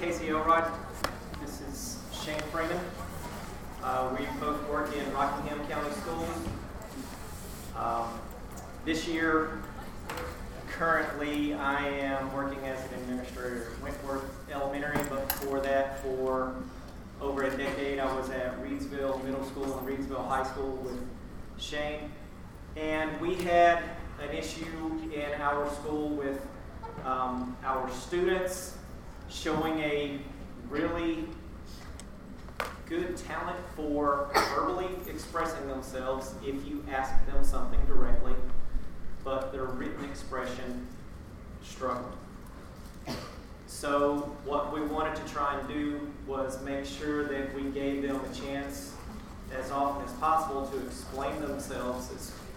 Casey Elrod. This is Shane Freeman. Uh, we both work in Rockingham County Schools. Um, this year, currently, I am working as an administrator at Wentworth Elementary, but before that, for over a decade, I was at Reidsville Middle School and Reidsville High School with Shane. And we had an issue in our school with um, our students showing a really good talent for verbally expressing themselves if you ask them something directly, but their written expression struggled. So, what we wanted to try and do was make sure that we gave them a chance as often as possible to explain themselves,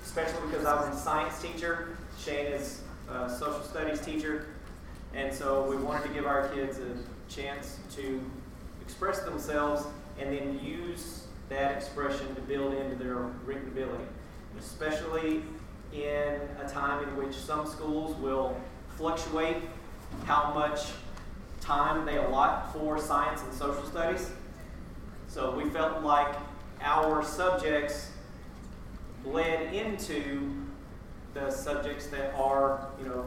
especially because I was a science teacher. Shane is a social studies teacher. And so we wanted to give our kids a chance to express themselves and then use that expression to build into their written ability, especially in a time in which some schools will fluctuate how much time they allot for science and social studies. So we felt like our subjects bled into the subjects that are, you know,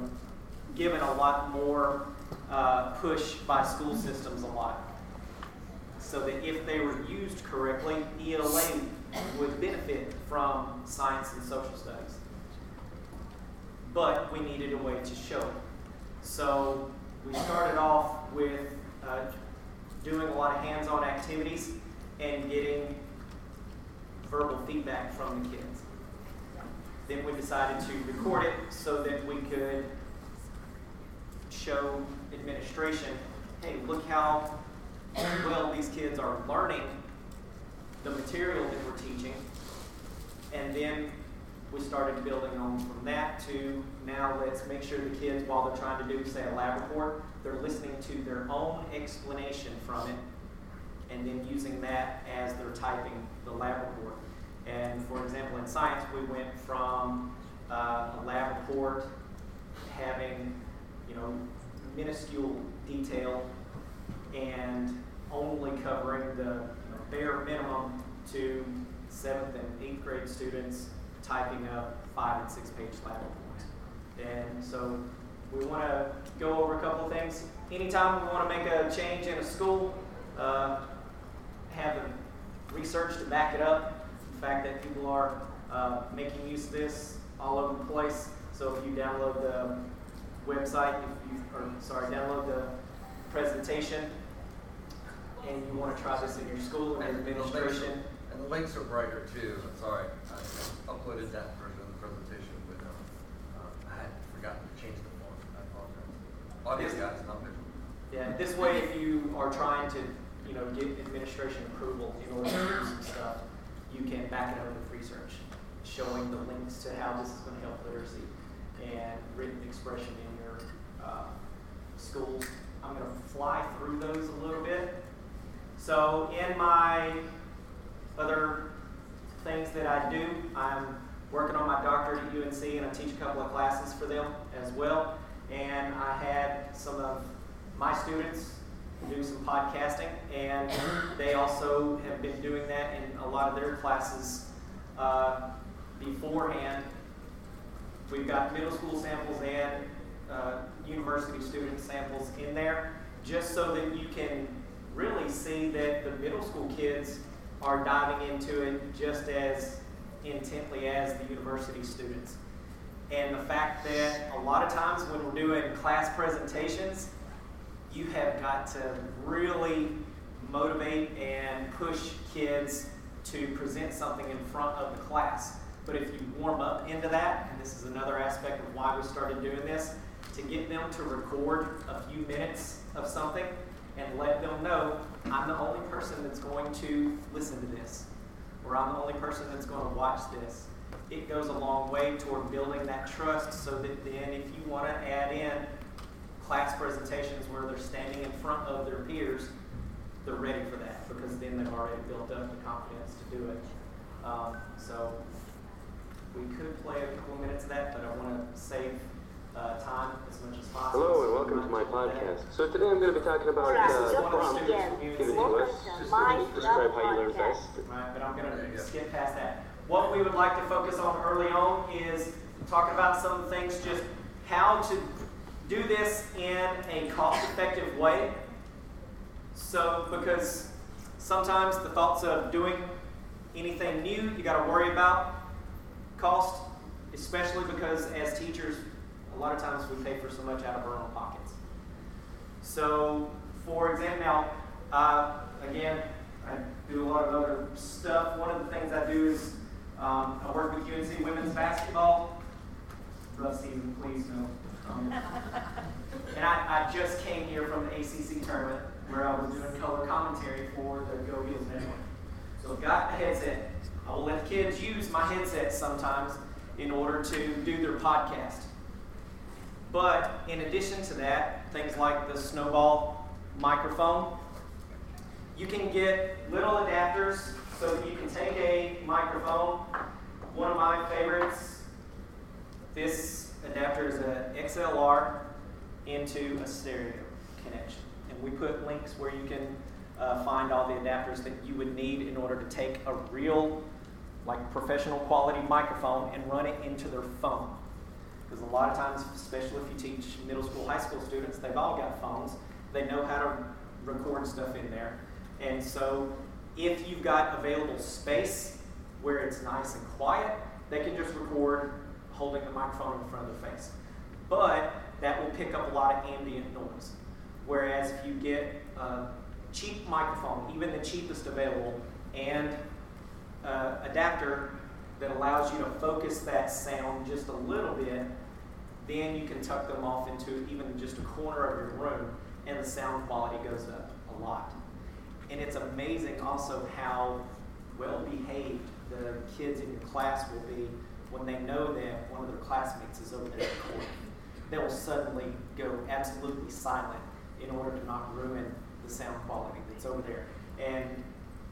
given a lot more uh, push by school systems a lot. So that if they were used correctly, ELA would benefit from science and social studies. But we needed a way to show it. So we started off with uh, doing a lot of hands on activities and getting verbal feedback from the kids. Then we decided to record it so that we could show administration, hey, look how well these kids are learning the material that we're teaching. And then we started building on from that to now let's make sure the kids, while they're trying to do, say, a lab report, they're listening to their own explanation from it and then using that as they're typing the lab report. And for example, in science, we went from uh, a lab report having know, minuscule detail and only covering the you know, bare minimum to seventh and eighth grade students typing up five and six page lab reports. And so we want to go over a couple of things. Anytime we want to make a change in a school, uh, have research to back it up. The fact that people are uh, making use of this all over the place. So if you download the website, if you, or sorry, download the presentation, and you want to try this in your school and administration. And the links are brighter too. I'm sorry, I uploaded that version of the presentation, but um, uh, I had forgotten to change the font. I apologize. Audio guys, not visual. Yeah, this way, if you are trying to, you know, get administration approval in order to do some stuff, you can back it up with research, showing the links to how this is going to help literacy and written expression in your uh, schools. I'm going to fly through those a little bit. So, in my other things that I do, I'm working on my doctorate at UNC and I teach a couple of classes for them as well. And I had some of my students do some podcasting, and they also have been doing that in a lot of their classes uh, beforehand We've got middle school samples and uh, university student samples in there, just so that you can really see that the middle school kids are diving into it just as intently as the university students. And the fact that a lot of times when we're doing class presentations, you have got to really motivate and push kids to present something in front of the class. But if you warm up into that, and this is another aspect of why we started doing this, to get them to record a few minutes of something and let them know I'm the only person that's going to listen to this, or I'm the only person that's going to watch this. It goes a long way toward building that trust so that then if you want to add in class presentations where they're standing in front of their peers, they're ready for that because then they've already built up the confidence to do it. Um, so we could play a couple minutes of that, but I want to save uh, time as much as possible. Hello and welcome to my potential of that. podcast. So today I'm going to be talking about Alright, uh, This is so one of the prom. students again, from Give it to us. Just describe how you learn podcast. best. Right, but I'm gonna skip past that. What we would like to focus on early on is talking about some things, just how to do this in a cost-effective way. So, because sometimes the thoughts of doing anything new, you gotta worry about cost, especially because as teachers, a lot of times we pay for so much out of our own pockets. So, for example, now, uh, again, I do a lot of other stuff. One of the things I do is um, I work with UNC women's basketball. Rough season, please no. Um, and I, I just came here from the ACC tournament where I was doing color commentary for the Go Heels Network. So I've got a headset. I will let kids use my headset sometimes in order to do their podcast. But in addition to that, things like the Snowball microphone, you can get little adapters so that you can take a microphone. One of my favorites, this adapter is an XLR into a stereo connection. And we put links where you can uh, find all the adapters that you would need in order to take a real, like professional quality microphone and run it into their phone. Because a lot of times, especially if you teach middle school, high school students, they've all got phones. They know how to record stuff in there. And so, if you've got available space where it's nice and quiet, they can just record holding the microphone in front of their face. But that will pick up a lot of ambient noise. Whereas if you get a cheap microphone, even the cheapest available, and uh, adapter that allows you to focus that sound just a little bit, then you can tuck them off into even just a corner of your room, and the sound quality goes up a lot. And it's amazing also how well behaved the kids in your class will be when they know that one of their classmates is over there recording. They will suddenly go absolutely silent in order to not ruin the sound quality that's over there. And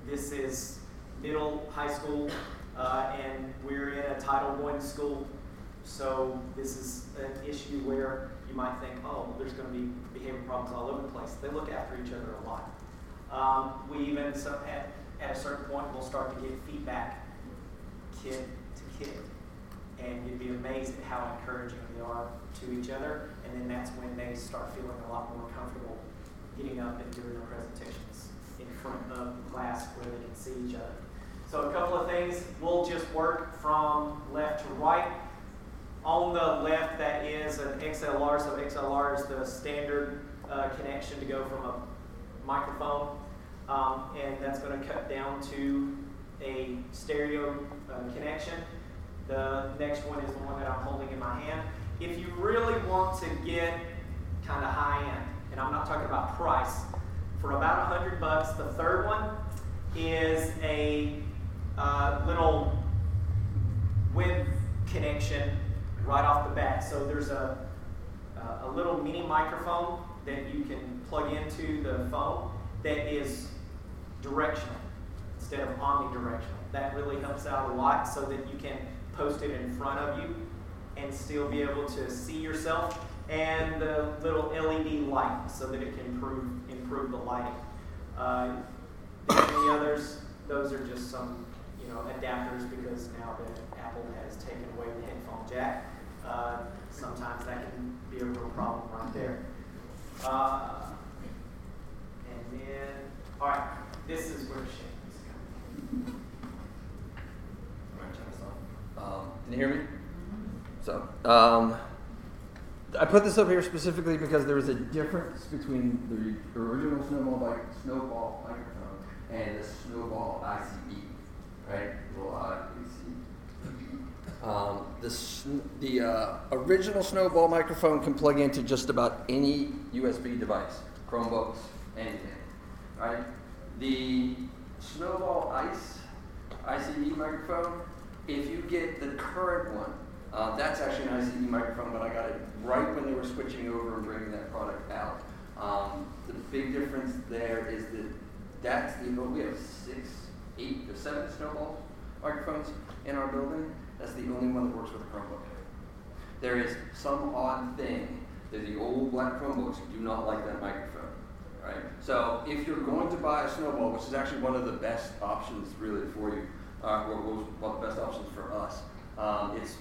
this is middle, high school, uh, and we're in a Title I school, so this is an issue where you might think, oh, there's going to be behavior problems all over the place. They look after each other a lot. Um, we even, at, at a certain point, we'll start to get feedback kid to kid. And you'd be amazed at how encouraging they are to each other. And then that's when they start feeling a lot more comfortable getting up and doing their presentations in front of the class where they can see each other. So a couple of things, we'll just work from left to right. On the left, that is an XLR. So XLR is the standard uh, connection to go from a microphone, um, and that's going to cut down to a stereo uh, connection. The next one is the one that I'm holding in my hand. If you really want to get kind of high end, and I'm not talking about price, for about a hundred bucks, the third one is a uh, little web connection right off the bat. So there's a, a little mini microphone that you can plug into the phone that is directional instead of omnidirectional. That really helps out a lot so that you can post it in front of you and still be able to see yourself and the little LED light so that it can improve improve the lighting. Uh, the others, those are just some you know adapters because now that Apple has taken away the headphone jack, uh, sometimes that can be a real problem right there. Uh, and then, all right, this is where Shane is coming. I'm gonna turn this off. Um, can you hear me? So, um, I put this up here specifically because there was a difference between the original snowball, mic- snowball microphone and the snowball ICE, right? Um, the the uh, original snowball microphone can plug into just about any USB device, Chromebooks, anything, right? The snowball ice ICE microphone, if you get the current one, uh, that's actually an ICE microphone, but I got it right when they were switching over and bringing that product out. Um, the big difference there is that that's the we have six, eight, or seven snowball microphones in our building. That's the only one that works with a Chromebook. There is some odd thing They're the old black Chromebooks. Do not like that microphone, right? So if you're going to buy a snowball, which is actually one of the best options really for you, uh, or one of the best options for us, um, it's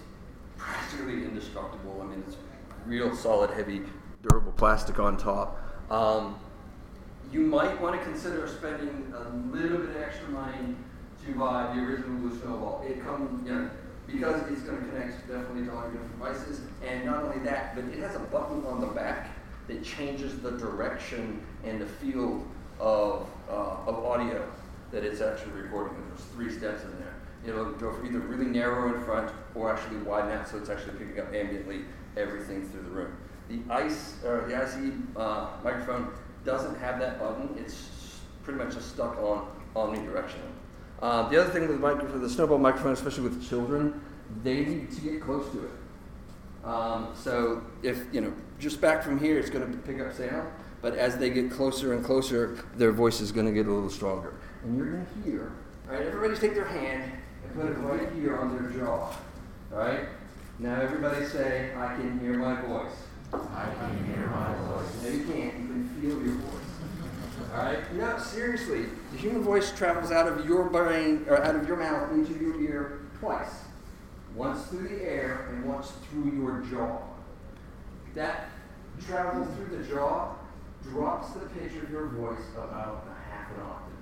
practically indestructible. I mean, it's real solid, heavy, durable plastic on top. Um, you might want to consider spending a little bit of extra money to buy the original Blue Snowball. It comes, you know, because it's going to connect definitely to all your different devices, and not only that, but it has a button on the back that changes the direction and the field of, uh, of audio that it's actually recording. There's three steps in there. It'll go either really narrow in front or actually widen out so it's actually picking up ambiently everything through the room. The ICE or the ICE uh, microphone doesn't have that button. It's pretty much just stuck on omnidirectional. Uh, the other thing with microphone, the snowball microphone, especially with children, they need to get close to it. Um, so if you know, just back from here, it's going to pick up sound. But as they get closer and closer, their voice is going to get a little stronger. And you're going to hear. All right, everybody take their hand and put it right here on their jaw. All right. Now everybody say, "I can hear my voice." I can hear my voice. No, you can't. Feel your voice. All right. No, seriously. The human voice travels out of your brain or out of your mouth into your ear twice. Once through the air and once through your jaw. That travel through the jaw drops the pitch of your voice about a half an octave.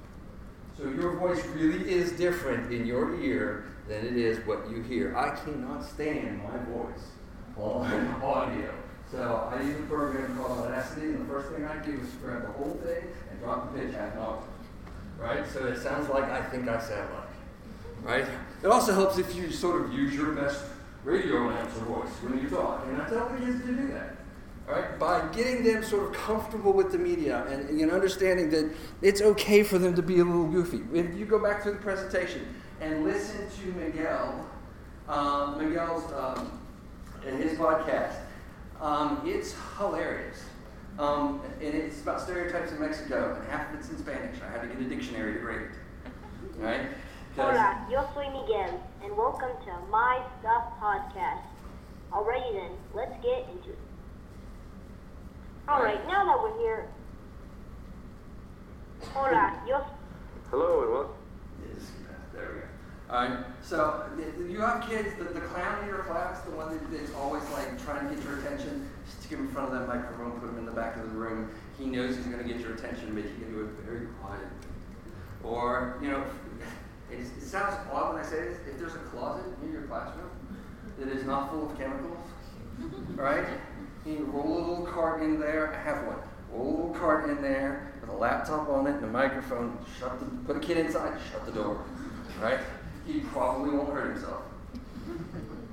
So your voice really is different in your ear than it is what you hear. I cannot stand my voice on audio. So I use a program called Audacity, and the first thing I do is grab the whole thing and drop the pitch half an octave. Right? So it sounds like I think I sound like. Right? It also helps if you sort of use your best radio announcer voice when you talk. And I tell kids to do that. Right? By getting them sort of comfortable with the media and, and understanding that it's okay for them to be a little goofy. If you go back to the presentation and listen to Miguel, um, Miguel's um, and his podcast, um, it's hilarious. Um, and it's about stereotypes in Mexico, and half of it's in Spanish. I had to get a dictionary to read it. All right? 'Cause- Hola, yo soy Miguel, and welcome to My Stuff Podcast. Alrighty then, let's get into it. Alright, now that we're here. Hola, yo. Hello and welcome. Yes, there we go. All right. So you have kids. The, the clown in your class, the one that's always like trying to get your attention, stick him in front of that microphone, put him in the back of the room. He knows he's going to get your attention, but he can do it very quiet. Or you know, it, it sounds odd when I say this. If there's a closet near your classroom that is not full of chemicals, right? You roll a little cart in there. I have one. Roll a little cart in there with a laptop on it and a microphone. Shut the, put a kid inside. Shut the door. Right? He probably won't hurt himself.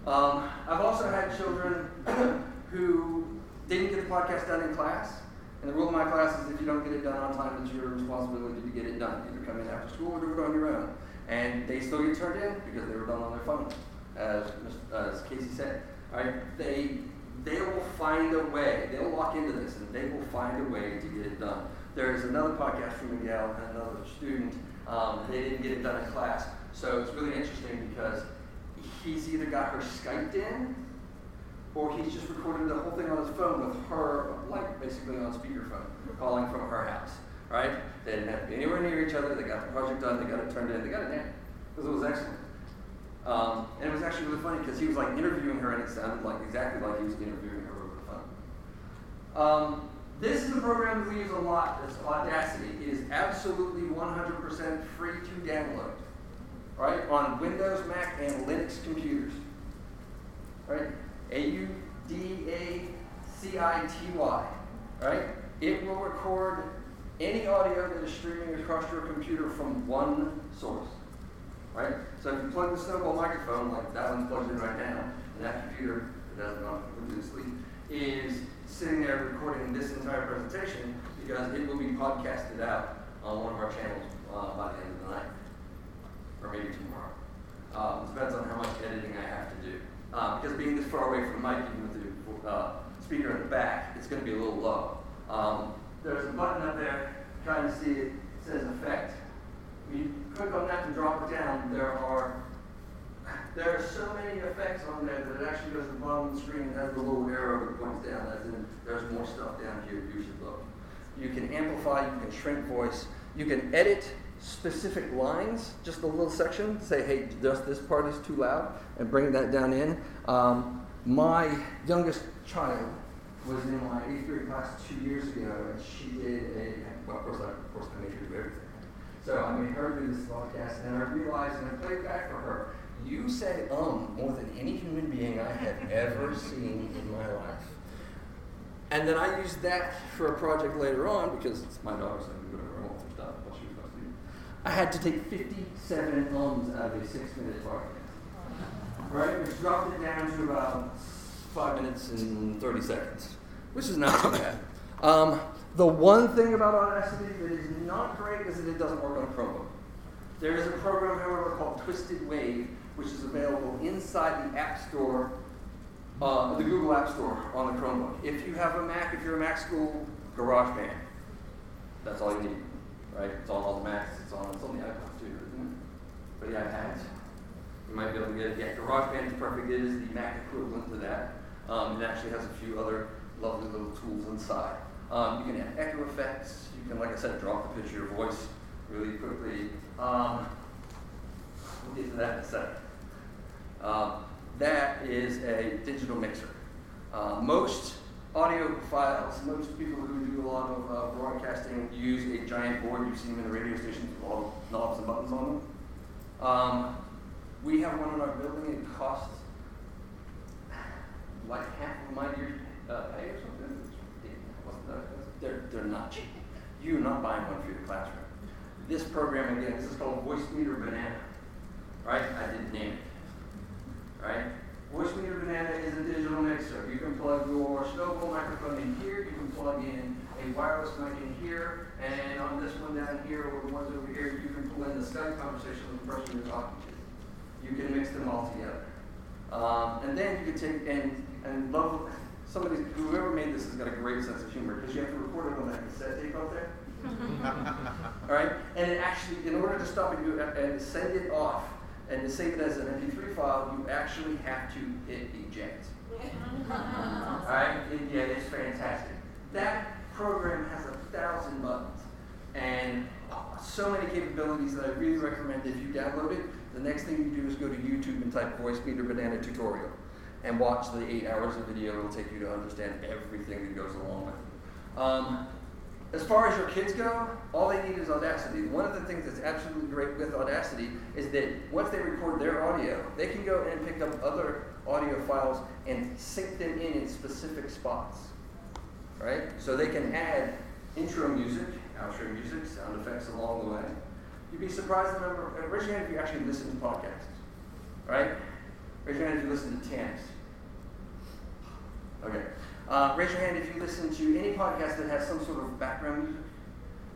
Um, I've also had children who didn't get the podcast done in class. And the rule of my class is if you don't get it done on time, it's your responsibility to get it done. Either come in after school or do it on your own. And they still get turned in because they were done on their phone, as, as Casey said. They they will find a way. They'll walk into this and they will find a way to get it done. There's another podcast from Miguel and another student. Um, they didn't get it done in class. So it's really interesting because he's either got her Skyped in or he's just recorded the whole thing on his phone with her, like basically on speakerphone, calling from her house. Right? They didn't have to be anywhere near each other. They got the project done. They got it turned in. They got it in because it was excellent. Um, and it was actually really funny because he was like interviewing her, and it sounded like exactly like he was interviewing her over the phone. Um, this is a program that we use a lot. It's Audacity. It is absolutely 100% free to download, right, on Windows, Mac, and Linux computers. Right? A U D A C I T Y. Right? It will record any audio that is streaming across your computer from one source. Right? So if you plug the snowball microphone, like that one's plugged in right now, and that computer that gone completely to is sitting there recording this entire presentation because it will be podcasted out on one of our channels uh, by the end of the night. Or maybe tomorrow. Um, depends on how much editing I have to do. Um, because being this far away from the mic, even with the uh, speaker in the back, it's going to be a little low. Um, there's a button up there, trying to see it, it says effect. When you click on that to drop it down, there are There are so many effects on there that it actually goes to the bottom of the screen and has the little arrow that points down, as in there's more stuff down here you should look. You can amplify, you can shrink voice, you can edit specific lines, just a little section, say, hey, just this part is too loud, and bring that down in. Um, my youngest child was in my eighth grade class two years ago, and she did a, well, of course, I, of course, I made her do everything. So I made her do this podcast, and I realized, and I played back for her, you say um more than any human being I have ever seen in my life. And then I used that for a project later on because it's my daughter, so I can do with stuff while she was asleep. I had to take 57 ums out of a six minute podcast. Right? Which dropped it down to about five minutes and 30 seconds, which is not too bad. Um, the one thing about Audacity that is not great is that it doesn't work on Chromebook. There is a program, however, called Twisted Wave, which is available inside the App Store, uh, the Google App Store on the Chromebook. If you have a Mac, if you're a Mac school, GarageBand. That's all you need, right? It's on all the Macs. It's on, it's on the iPhones too? But the iPads. You might be able to get it. Yeah, GarageBand is perfect. It is the Mac equivalent to that. Um, it actually has a few other lovely little tools inside. Um, you can add echo effects. You can, like I said, drop the pitch of your voice really quickly. Um, we'll get to that in a second. Um, that is a digital mixer. Uh, most audio files, most people who do a lot of uh, broadcasting use a giant board. You've seen them in the radio stations with all knobs and buttons on them. Um, we have one in our building. It costs like half of my year's uh, pay or something. They're, they're not cheap. You're not buying one for your classroom. This program, again, this is called Voice Meter Banana. Right? I didn't name it. Right? Voicemeeter Banana is a digital mixer. You can plug your Snowball microphone in here. You can plug in a wireless mic in here. And on this one down here, or the ones over here, you can pull in the Skype conversation with the person you're talking to. You can mix them all together. Um, and then you can take and and love somebody whoever made this has got a great sense of humor because you have to record it on that cassette tape out there. All right, and it actually, in order to stop it you, and send it off and to save it as an MP3 file, you actually have to hit eject. All right, yeah, it's fantastic. That program has a thousand buttons and so many capabilities that I really recommend if you download it. The next thing you do is go to YouTube and type Voicemeeter Banana tutorial and watch the eight hours of video it'll take you to understand everything that goes along with it. Um, as far as your kids go, all they need is Audacity. One of the things that's absolutely great with Audacity is that once they record their audio, they can go and pick up other audio files and sync them in in specific spots. Right? So they can add intro music, outro music, sound effects along the way. You'd be surprised the number, uh, your hand if you actually listen to podcasts. Right? Raise your hand if you listen to TAMS. Okay. Uh, raise your hand if you listen to any podcast that has some sort of background music.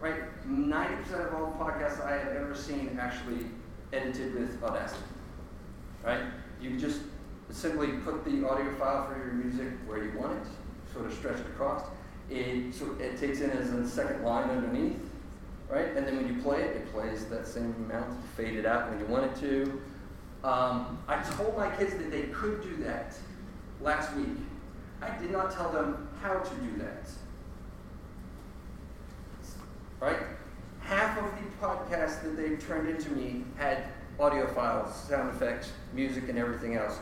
Right? 90% of all the podcasts I have ever seen actually edited with Audacity. Right? You just simply put the audio file for your music where you want it, sort of stretch it across. It, so it takes in as a second line underneath, right? And then when you play it, it plays that same amount, fade it out when you want it to. Um, I told my kids that they could do that last week. I did not tell them how to do that. Right? Half of the podcasts that they turned into me had audio files, sound effects, music, and everything else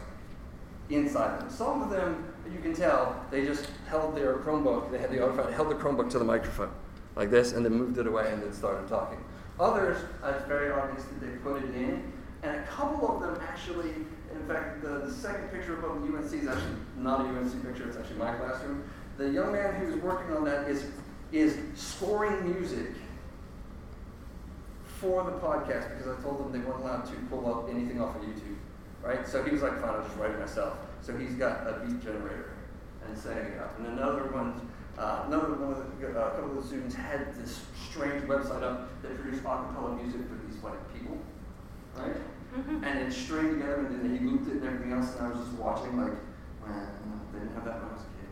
inside them. Some of them, you can tell, they just held their Chromebook, they had the audio file, held the Chromebook to the microphone like this, and then moved it away and then started talking. Others, it's very obvious that they put it in, and a couple of them actually, in fact, the, the second picture above the UNC is actually not a UNC picture, it's actually my classroom. The young man who's working on that is, is scoring music for the podcast because I told them they weren't allowed to pull up anything off of YouTube. Right? So he was like, fine, I'll just write it myself. So he's got a beat generator and setting it up. And another one, uh, another one of the, uh, a couple of the students had this strange website up that produced acapella music for these like people right? Mm-hmm. And it stringed together, and then he looped it and everything else, and I was just watching, like, well, they didn't have that when I was a kid.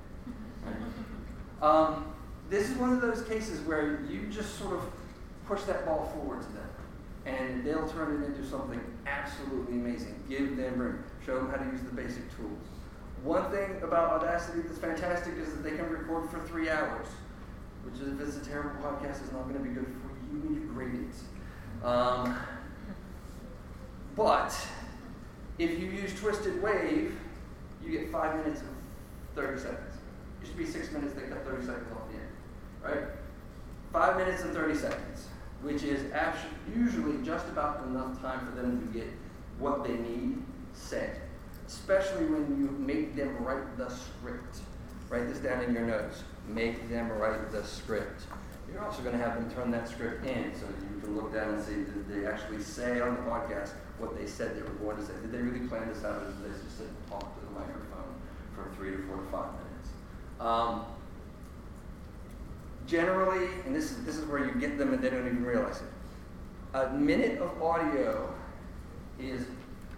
Right? Um, this is one of those cases where you just sort of push that ball forward to them. and they'll turn it into something absolutely amazing. Give them room. Show them how to use the basic tools. One thing about Audacity that's fantastic is that they can record for three hours, which is, if it's a terrible podcast, is not going to be good for you when you grade it. Um, but if you use Twisted Wave, you get five minutes and 30 seconds. It to be six minutes, they cut 30 seconds off the end, right? Five minutes and 30 seconds, which is actually usually just about enough time for them to get what they need said, especially when you make them write the script. Write this down in your notes. Make them write the script. You're also going to have them turn that script in so you can look down and see did they actually say on the podcast what they said they were going to say. Did they really plan this out or did they just sit and talk to the microphone for three to four to five minutes? Um, generally, and this is, this is where you get them and they don't even realize it, a minute of audio is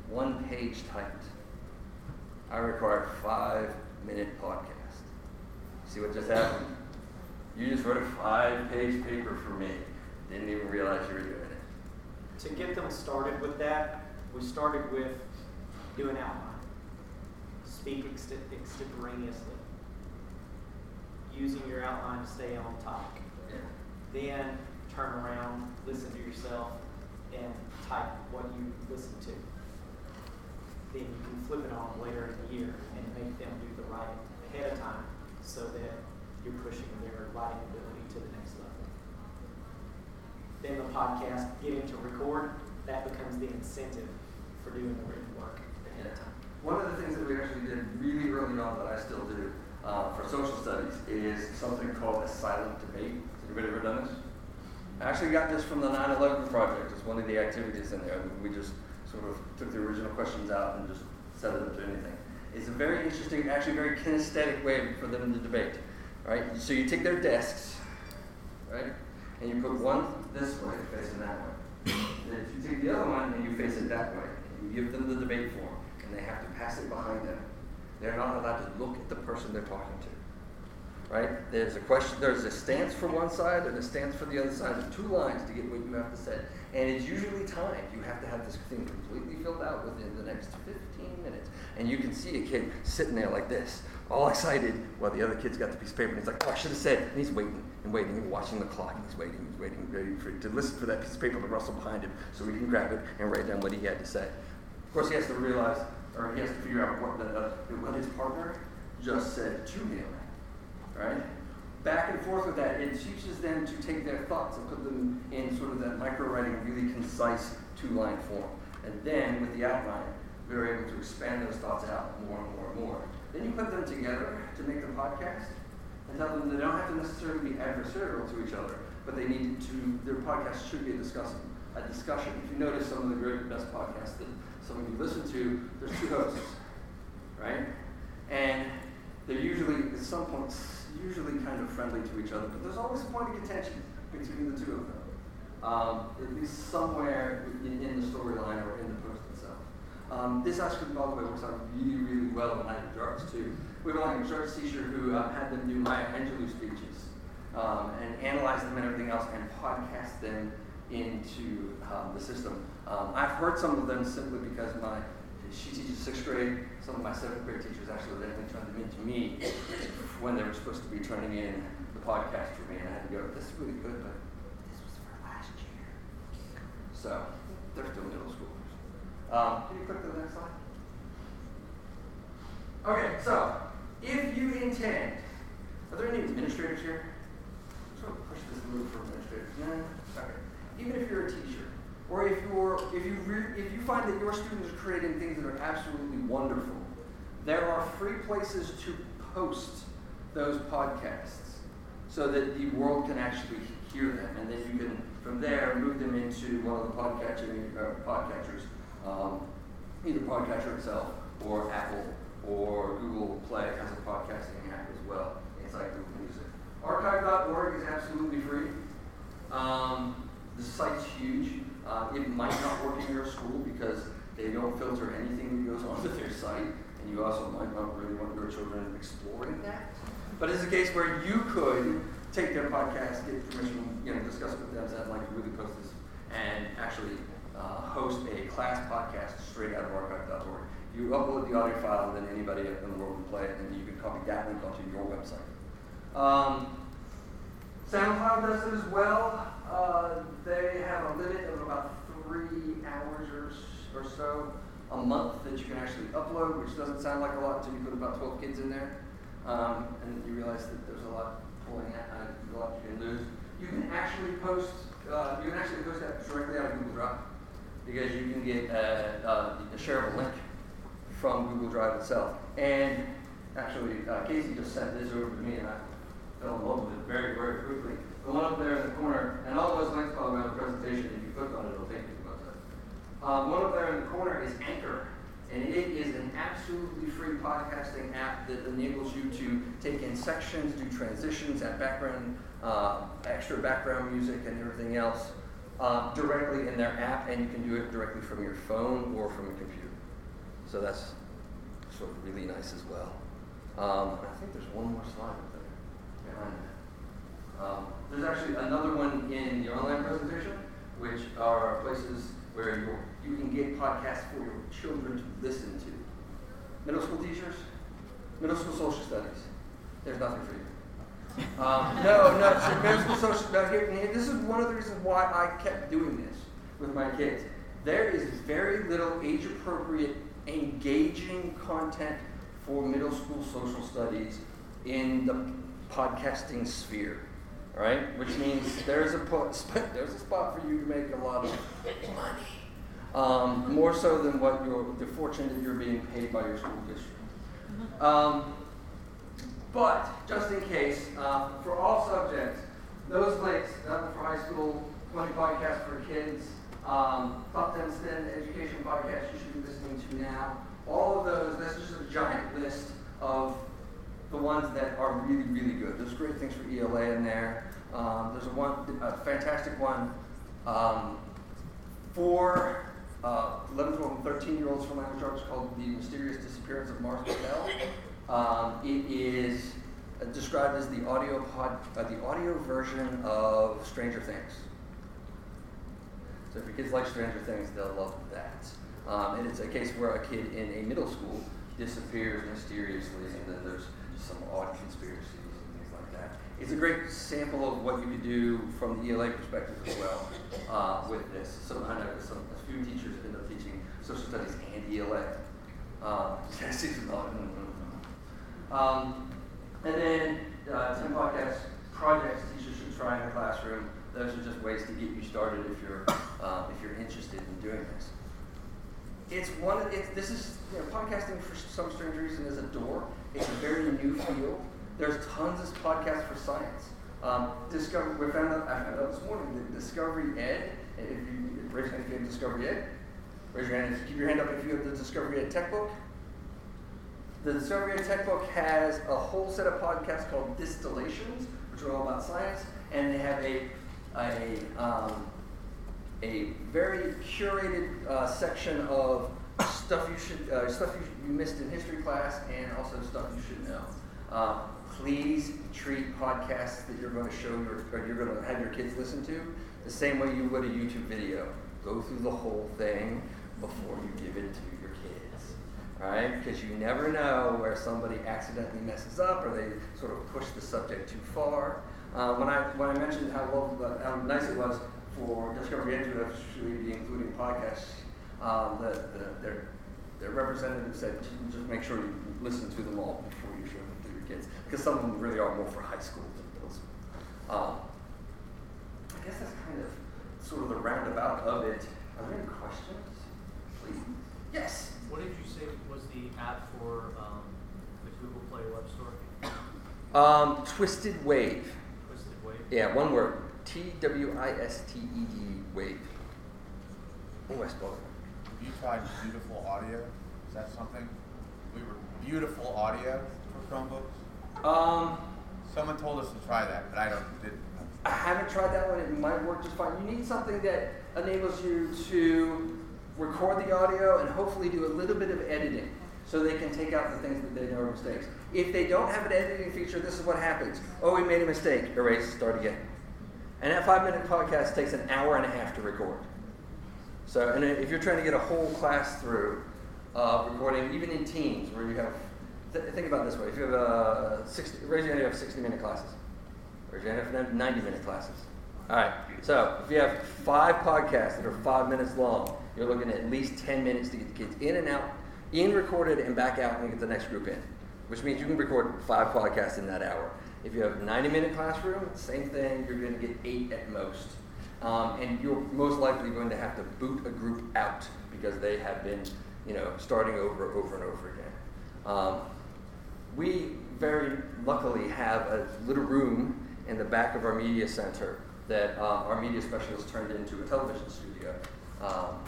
one page typed. I require five minute podcast. See what just happened? You just wrote a five page paper for me. Didn't even realize you were doing it. To get them started with that, we started with do an outline. Speak ext- extemporaneously. Using your outline to stay on topic. Yeah. Then turn around, listen to yourself, and type what you listen to. Then you can flip it on later in the year and make them do the writing ahead of time so that you're pushing their writing ability to the next level. Then the podcast, getting to record, that becomes the incentive for doing the written work ahead of time. One of the things that we actually did really early on that I still do uh, for social studies is something called a silent debate. Has anybody ever done this? I actually got this from the 9/11 project. It's one of the activities in there. We just sort of took the original questions out and just set it up to anything. It's a very interesting, actually very kinesthetic way for them to debate. Right? So you take their desks, right, and you put one this way facing that way. Then if you take the other one and you face it that way, you give them the debate form, and they have to pass it behind them. They're not allowed to look at the person they're talking to. Right? There's a question, there's a stance for one side and a stance for the other side. There's two lines to get what you have to say. And it's usually timed. You have to have this thing completely filled out within the next 15 minutes. And you can see a kid sitting there like this, all excited, while the other kid's got the piece of paper and he's like, oh, I should have said. And he's waiting and waiting and watching the clock. And he's waiting, he's waiting, ready for, to listen for that piece of paper to rustle behind him so he can grab it and write down what he had to say. Of course, he has to realize, or he has to figure out what, the, uh, what his partner just said to him. Right? Back and forth with that, it teaches them to take their thoughts and put them in sort of that micro writing, really concise two line form. And then with the outline, we are able to expand those thoughts out more and more and more. Then you put them together to make the podcast and tell them they don't have to necessarily be adversarial to each other, but they need to, their podcast should be a discussion. A discussion. If you notice some of the great best podcasts that some of you listen to, there's two hosts, right? And they're usually, at some point, usually kind of friendly to each other, but there's always a point of contention between the two of them. Um, at least somewhere in, in the storyline or in the post itself. Um, this actually, by the way, works out really, really well in of Jarts, too. We have a Night of teacher who uh, had them do Maya Angelou speeches um, and analyze them and everything else and podcast them into um, the system. Um, I've heard some of them simply because my she teaches sixth grade. Some of my seventh grade teachers actually definitely turned them into me when they were supposed to be turning in the podcast for me, and I had to go. This is really good, but this was for last year. So they're still middle schoolers. Um, can you click to the next slide? Okay, so if you intend, are there any administrators here? Sort of push this little for administrators. No. Okay. Even if you're a teacher, or if you're if you re- if you find that your students are creating things that are absolutely wonderful, there are free places to post those podcasts so that the world can actually hear them, and then you can from there move them into one of the podcatching uh, podcatchers, um, either Podcatcher itself or Apple or Google Play has a podcasting app as well inside Google Music. Archive.org is absolutely free. Um, the site's huge. Uh, it might not work in your school because they don't filter anything that goes onto their site, and you also might not really want your children exploring that. But it's a case where you could take their podcast, get permission, you know, discuss with them, I'd like really post this and actually uh, host a class podcast straight out of archive.org. You upload the audio file, and then anybody in the world can play it, and you can copy that link onto your website. Um, SoundCloud does it as well. Uh, they have a limit of about three hours or, or so a month that you can actually upload, which doesn't sound like a lot until you put about 12 kids in there. Um, and you realize that there's a lot pulling out, uh, a lot you can lose. You can actually post, uh, you can actually post that directly out of Google Drive because you can get a, a, a shareable link from Google Drive itself. And actually, uh, Casey just sent this over to me, and I fell in love with it very, very quickly. The one up there in the corner, and all those links, by the way, the presentation, if you click on it, it'll take you to the website. Um, one up there in the corner is Anchor, and it is an absolutely free podcasting app that enables you to take in sections, do transitions, add background, uh, extra background music, and everything else uh, directly in their app, and you can do it directly from your phone or from a computer. So that's sort of really nice as well. Um, I think there's one more slide up there behind that. Um, there's actually another one in the online presentation, which are places where you can get podcasts for your children to listen to. Middle school teachers, middle school social studies. There's nothing for you. Um, no, no, so school social. Now here, this is one of the reasons why I kept doing this with my kids. There is very little age-appropriate, engaging content for middle school social studies in the podcasting sphere. Right, which means there's a there's a spot for you to make a lot of money um, more so than what you're, the fortune that you're being paid by your school district. Um, but just in case, uh, for all subjects, those links, nothing for high school, 20 podcasts for kids, um, top 10 STEM education podcasts you should be listening to now. All of those, that's just a giant list of the ones that are really, really good. There's great things for ELA in there. Um, there's a one, a fantastic one um, for uh, 11, 12, and 13 year olds from language arts called The Mysterious Disappearance of Mars Patel. Um, it is described as the audio pod, uh, the audio version of Stranger Things. So if your kids like Stranger Things, they'll love that. Um, and it's a case where a kid in a middle school disappears mysteriously, and then there's some odd conspiracies and things like that. It's a great sample of what you could do from the ELA perspective as well uh, with this. So I know some, a few teachers end up teaching social studies and ELA. Um, um, and then uh, 10 podcast projects teachers should try in the classroom. Those are just ways to get you started if you're uh, if you're interested in doing this. It's one. It's, this is you know, podcasting for some strange reason is a door. It's a very new field. There's tons of podcasts for science. Um, Discover, we found out, I found out this morning that Discovery Ed, if you raise your hand if you have Discovery Ed, raise your hand, keep your hand up if you have the Discovery Ed Tech Book. The Discovery Ed Tech Book has a whole set of podcasts called Distillations, which are all about science, and they have a, a, um, a very curated uh, section of stuff you should, uh, stuff you, you missed in history class, and also stuff you should know. Um, please treat podcasts that you're going to show your, or you're going to have your kids listen to the same way you would a YouTube video. Go through the whole thing before you give it to right? Because you never know where somebody accidentally messes up or they sort of push the subject too far. Uh, when I when I mentioned how well, how nice it was for Discovery Ed to actually be including podcasts, um, the, the, their their representative said just make sure you listen to them all before you show them to your kids because some of them really are more for high school than school. Um, I guess that's kind of sort of the roundabout of it. Are there any questions? Please. Yes. What did you say was the app for um, the Google Play Web Store? Um, Twisted Wave. Twisted Wave. Yeah, one word. T W I S T E D Wave. Oh, I spelled it. Have you tried beautiful audio? Is that something? We were beautiful audio for Chromebooks. Um, Someone told us to try that, but I don't. Did, I haven't tried that one. It might work just fine. You need something that enables you to record the audio and hopefully do a little bit of editing so they can take out the things that they know are mistakes. If they don't have an editing feature, this is what happens. Oh, we made a mistake. Erase, start again. And that five minute podcast takes an hour and a half to record. So, and if you're trying to get a whole class through uh, recording, even in teams where you have, th- think about this way: if you have a 60, raise your hand, you have 60 minute classes, raise your hand if you have 90 minute classes. All right. So if you have five podcasts that are five minutes long, you're looking at at least 10 minutes to get the kids in and out, in recorded and back out, and get the next group in, which means you can record five podcasts in that hour. If you have a 90 minute classroom, same thing. You're going to get eight at most. Um, and you're most likely going to have to boot a group out because they have been, you know, starting over, over and over again. Um, we very luckily have a little room in the back of our media center that uh, our media specialist turned into a television studio. Um,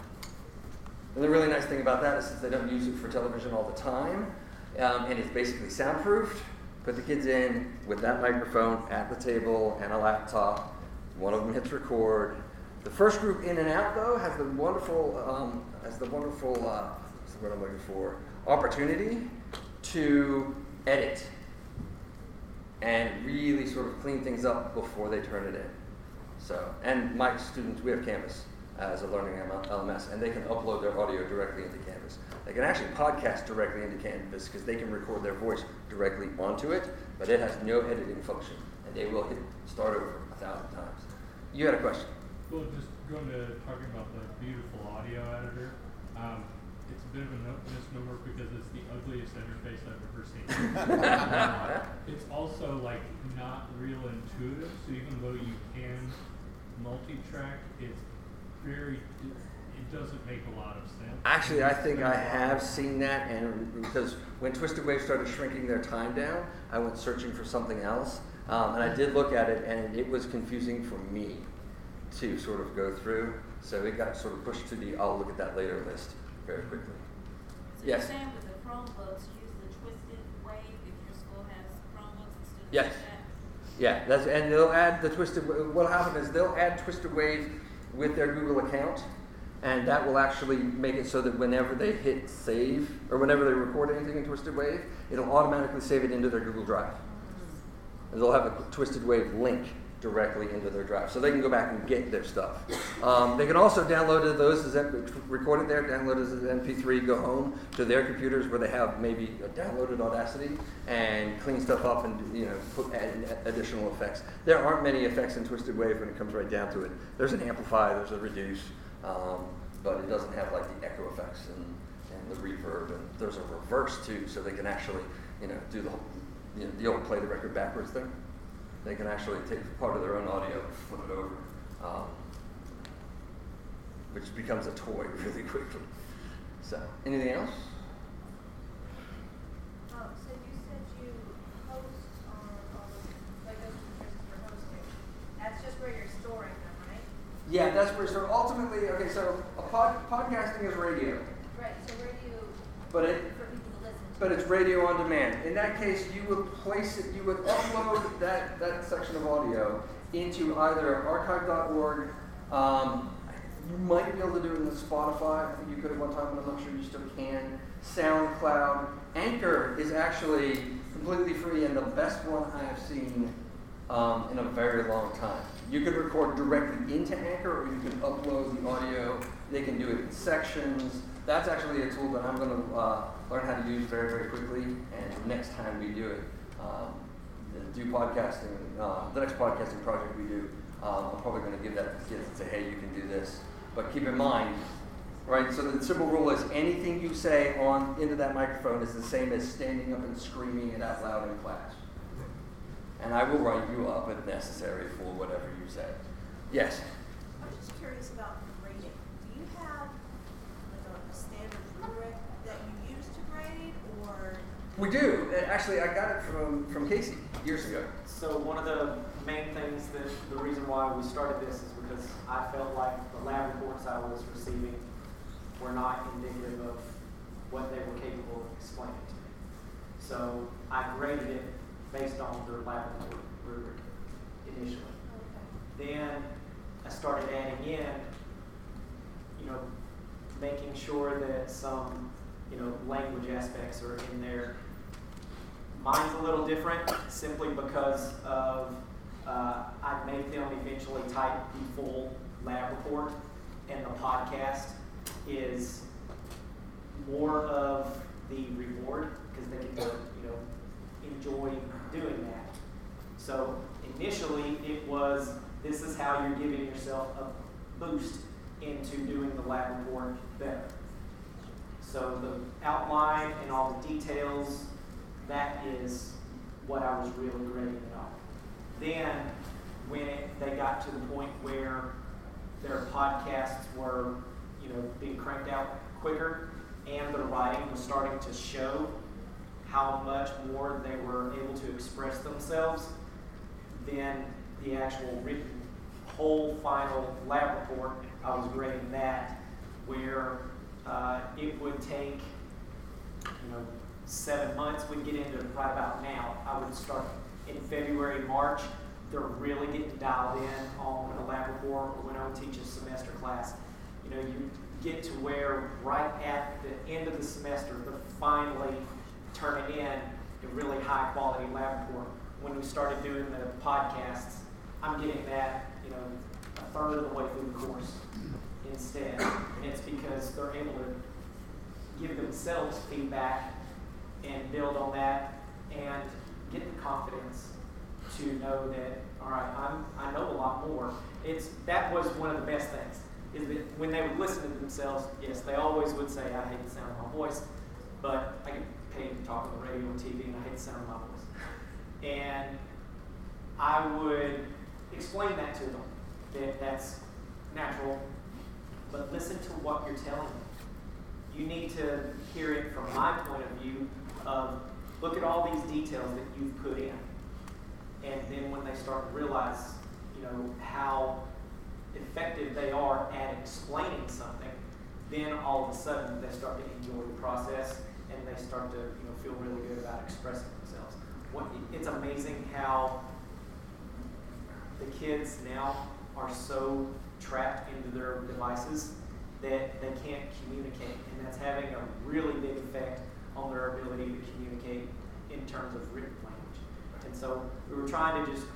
and the really nice thing about that is since they don't use it for television all the time, um, and it's basically soundproofed, put the kids in with that microphone at the table and a laptop. One of them hits record. The first group in and out, though, has the wonderful, um, has the wonderful, uh, what's the word I'm looking for, opportunity to edit and really sort of clean things up before they turn it in. So, and my students, we have Canvas as a learning LMS, and they can upload their audio directly into Canvas. They can actually podcast directly into Canvas because they can record their voice directly onto it, but it has no editing function, and they will hit start over a thousand times. You had a question? Well, just going to talking about the beautiful audio editor. Um, it's a bit of a no- misnomer because it's the ugliest interface I've ever seen. it's also like not real intuitive. So even though you can multi-track, it's very. It doesn't make a lot of sense. Actually, I think I have seen that, and because when Twisted Wave started shrinking their time down, I went searching for something else, um, and I did look at it, and it was confusing for me to sort of go through. So it got sort of pushed to the I'll look at that later list very quickly. So Yes. you're saying with the Chromebooks, use the twisted wave if your school has Chromebooks instead of Yes. Yeah, that's and they'll add the twisted. What'll happen is they'll add Twisted Wave with their Google account, and that will actually make it so that whenever they hit save or whenever they record anything in Twisted Wave, it'll automatically save it into their Google Drive. And they'll have a Twisted Wave link directly into their drive, so they can go back and get their stuff. Um, they can also download those as record it there, download it as an MP3, go home to their computers where they have maybe downloaded Audacity and clean stuff up and you know put add additional effects. There aren't many effects in Twisted Wave when it comes right down to it. There's an amplify, there's a reduce, um, but it doesn't have like the echo effects and, and the reverb, and there's a reverse too, so they can actually you know do the whole, you know, the old play the record backwards thing they can actually take part of their own audio and flip it over, um, which becomes a toy really quickly. So, anything else? Um, so you said you host on all those, like those places for hosting. That's just where you're storing them, right? Yeah, that's where. So ultimately, okay. So a pod, podcasting is radio, Right, so where do you, but it for people to listen to? But it's radio on demand. In that case, you would place it. You would upload that that section of audio into either archive.org. Um, you might be able to do it in Spotify. I think you could at one time, but I'm not sure you still can. SoundCloud. Anchor is actually completely free and the best one I have seen um, in a very long time. You could record directly into Anchor, or you can upload the audio. They can do it in sections. That's actually a tool that I'm going to uh, learn how to use very, very quickly. And next time we do it, um, do podcasting, uh, the next podcasting project we do, um, I'm probably going to give that to kids and say, hey, you can do this. But keep in mind, right? So the simple rule is anything you say on into that microphone is the same as standing up and screaming it out loud in class. And I will write you up if necessary for whatever you say. Yes. I'm just curious about grading. Do you have like a, a standard rubric that you use to grade, or We do. Uh, Actually, I got it from, from Casey years ago. So one of the main things that the reason why we started this is because I felt like the lab reports I was receiving were not indicative of what they were capable of explaining to me. So I graded it based on their lab rubric initially. Then I started adding in, you know, making sure that some, you know, language aspects are in there. Mine's a little different simply because of uh, I made them eventually type the full lab report, and the podcast is more of the reward because they can you know enjoy doing that. So initially it was this is how you're giving yourself a boost into doing the lab report better. So the outline and all the details, that is what I was really grading it on. Then when it, they got to the point where their podcasts were, you know, being cranked out quicker and their writing was starting to show how much more they were able to express themselves, then the actual written whole final lab report, I was grading that where uh, it would take, you know, seven months. We'd get into right about now. I would start in February, March. They're really getting dialed in on a lab report or when I would teach a semester class. You know, you get to where right at the end of the semester, they're finally turning in a really high quality lab report. When we started doing the podcasts, I'm getting that, you know, a third of the way through the course instead. And it's because they're able to give themselves feedback and build on that and get the confidence to know that, all right, I'm, I know a lot more. It's, that was one of the best things, is that when they would listen to themselves, yes, they always would say, I hate the sound of my voice, but I get paid to talk on the radio and TV, and I hate the sound of my voice. And I would explain that to them, that that's natural, but listen to what you're telling me. You need to hear it from my point of view of look at all these details that you've put in. And then when they start to realize, you know, how effective they are at explaining something, then all of a sudden they start to enjoy the process and they start to, you know, feel really good about expressing themselves. What, it's amazing how the kids now are so trapped into their devices that they can't communicate, and that's having a really big effect on their ability to communicate in terms of written language. And so we were trying to just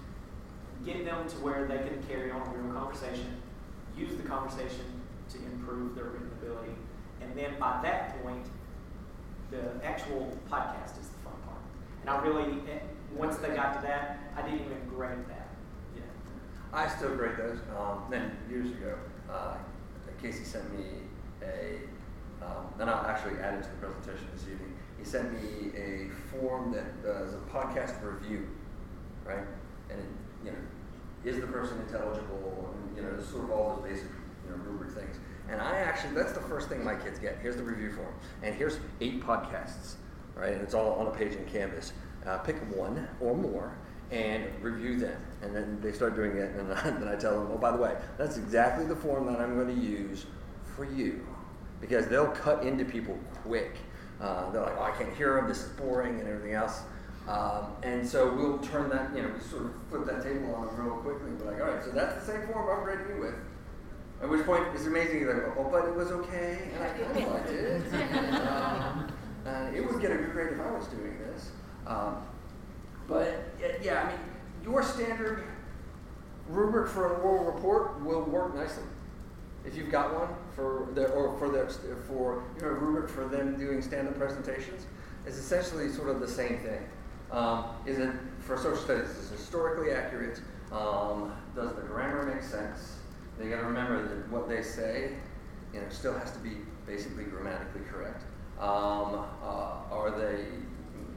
get them to where they can carry on a real conversation, use the conversation to improve their written ability, and then by that point, the actual podcast is the fun part. And I really, eh, once they got to that, I didn't even grade that. I still grade those. Um, then years ago, uh, Casey sent me a, um, and I'll actually add it to the presentation this evening. He sent me a form that does a podcast review, right? And it, you know, is the person intelligible? And you know, sort of all those basic, you know, rubric things. And I actually, that's the first thing my kids get. Here's the review form, and here's eight podcasts, right? And it's all on a page in Canvas. Uh, pick one or more and review them. And then they start doing it, and then I tell them, oh, by the way, that's exactly the form that I'm going to use for you. Because they'll cut into people quick. Uh, they're like, oh, I can't hear them, this is boring, and everything else. Um, and so we'll turn that, you know, we sort of flip that table on them real quickly and be like, all right, so that's the same form I'm grading you with. At which point it's amazing, you're like, oh, but it was okay, and I kind of liked it. um, and it would get a good grade if I was doing this. Um, but yeah, I mean, your standard rubric for an oral report will work nicely. If you've got one for the or for the for you know rubric for them doing stand-up presentations, it's essentially sort of the same thing. Um, is it for social studies? Is historically accurate? Um, does the grammar make sense? They got to remember that what they say, you know, still has to be basically grammatically correct. Um, uh, are they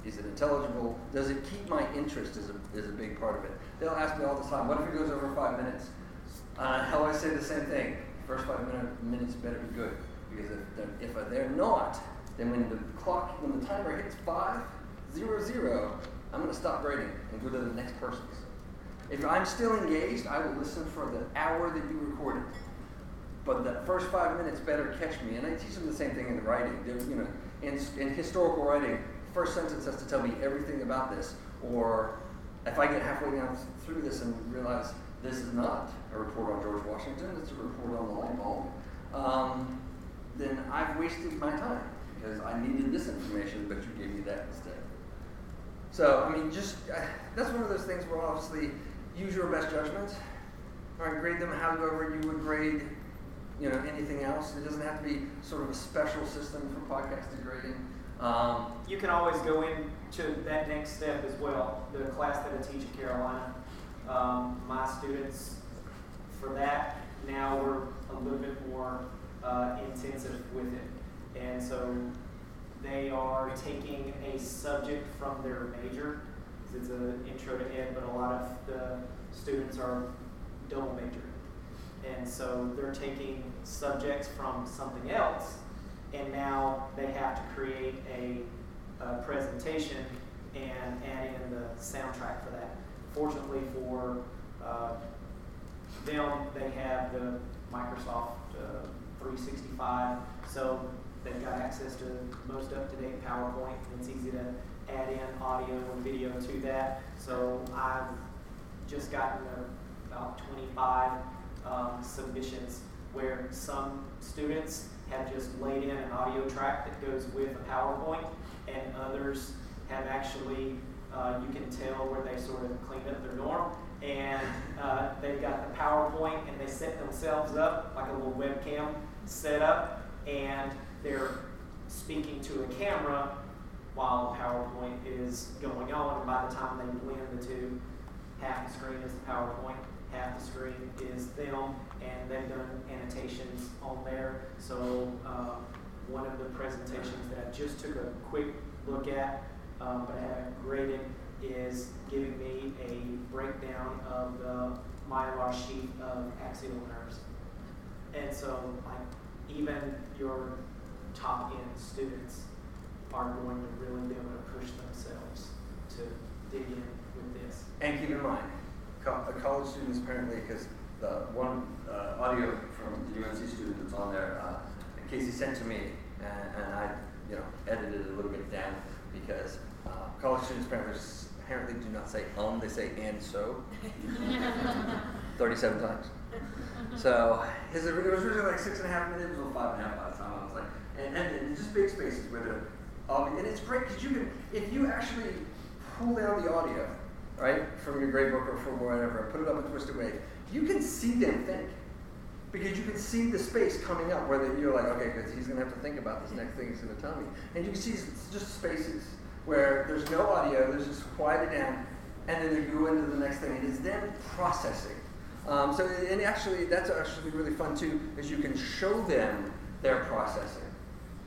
is it intelligible? Does it keep my interest is a, is a big part of it. They'll ask me all the time, what if it goes over five minutes? Uh, I say the same thing. First five minute, minutes better be good. Because if they're, if they're not, then when the clock, when the timer hits five, zero, zero, I'm going to stop grading and go to the next person's. If I'm still engaged, I will listen for the hour that you recorded. But the first five minutes better catch me. And I teach them the same thing in writing. You know, in, in historical writing, first sentence has to tell me everything about this. Or if I get halfway down through this and realize this is not a report on George Washington, it's a report on the light bulb, um, then I've wasted my time because I needed this information, but you gave me that instead. So, I mean, just uh, that's one of those things where obviously use your best judgment. right, grade them however you would grade, you know, anything else. It doesn't have to be sort of a special system for podcasted grading. Um, You can always go into that next step as well. The class that I teach in Carolina, um, my students, for that, now we're a little bit more uh, intensive with it. And so they are taking a subject from their major. It's an intro to ed, but a lot of the students are double majoring. And so they're taking subjects from something else, and now they have to create a, a presentation and add in the soundtrack for that. Fortunately for uh, them, they have the Microsoft uh, 365, so they've got access to most up-to-date PowerPoint, and it's easy to add in audio and video to that. So I've just gotten uh, about 25 um, submissions where some students have just laid in an audio track that goes with a PowerPoint, and others have actually, uh, you can tell where they sort of cleaned up their dorm, and uh, they've got the PowerPoint, and they set themselves up like a little webcam setup, and they're speaking to a camera while PowerPoint is going on, and by the time they blend the two, half the screen is the PowerPoint, half the screen is them, and they've done annotations on there. So um, one of the presentations that I just took a quick look at, um, but I haven't graded, is giving me a breakdown of the myelin sheath of axial nerves. And so, like, even your top end students are going to really be able to push themselves to dig in with this. And keep in mind, co- the college students apparently, because the one uh, audio from the UNC student that's on there, uh, Casey sent to me, and, and I, you know, edited it a little bit down because uh, college students apparently, apparently do not say um, they say and so. 37 times. So his it was originally like six and a half minutes, it was five and a half by the time I was like, and, and, and just big spaces where they're, um, and it's great because you can, if you actually pull down the audio, right, from your gradebook or from whatever, put it up in Twisted Wave, you can see them think. Because you can see the space coming up where you're like, okay, because he's going to have to think about this next thing he's going to tell me. And you can see just spaces where there's no audio, there's just quieted down, and then they go into the next thing. And it's them processing. Um, so, and actually, that's actually really fun too, is you can show them their processing.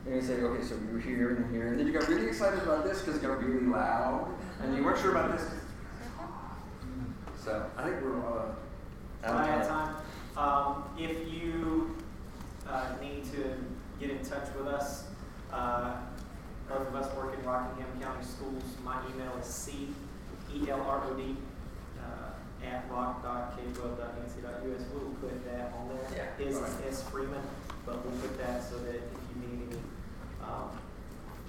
And you say, okay, so you were here and here, and then you got really excited about this because it got really loud, and you weren't sure about this. So, I think we're uh, out I of had time. time. Um, if you uh, need to get in touch with us, uh, both of us work in Rockingham County Schools. My email is c e l r o d uh, at rock.k12.nc.us. We'll put that on there. Yeah, His is alright. S Freeman, but we'll put that so that if you need any um,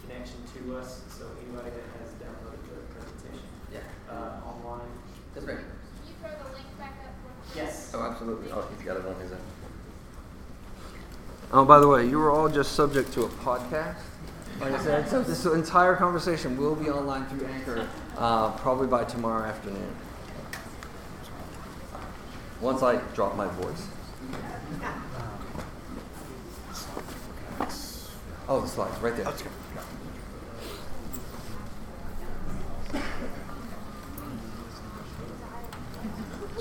connection to us, so anybody that has downloaded the presentation Yeah. uh, online. That's ma'am. Can you throw the link back up for Yes. Oh, absolutely. Oh, he's got it on his own. Oh, by the way, you were all just subject to a podcast. Like I said, so this entire conversation will be online through Anchor uh, probably by tomorrow afternoon. Once I drop my voice. Oh, the slides right there.